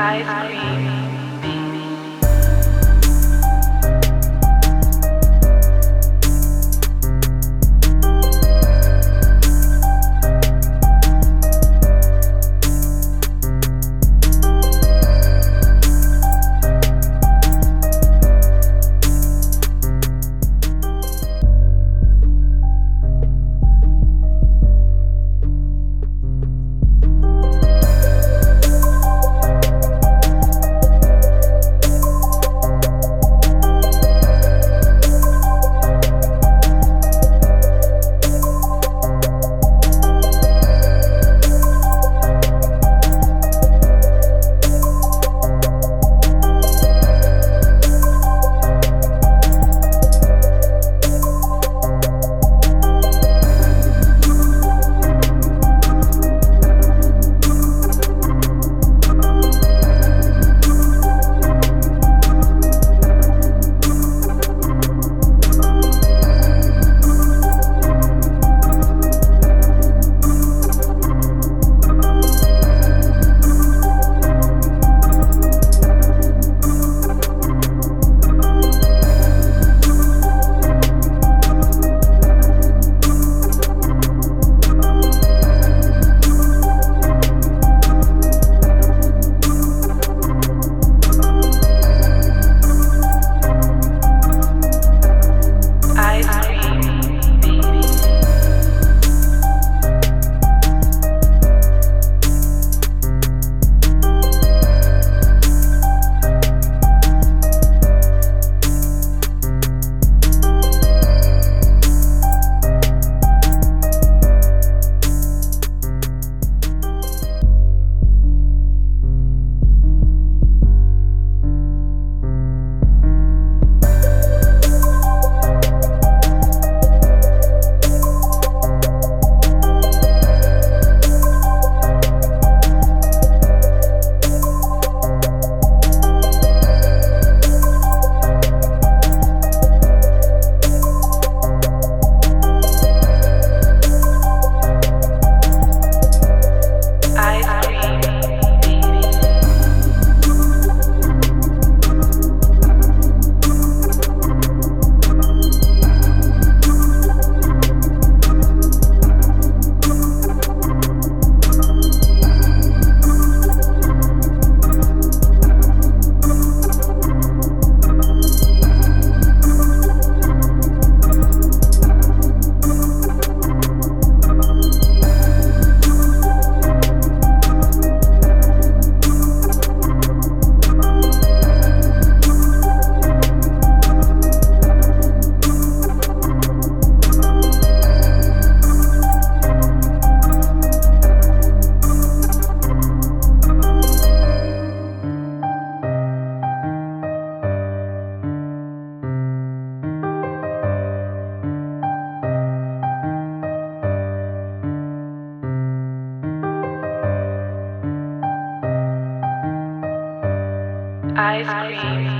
Ice cream. Ice cream,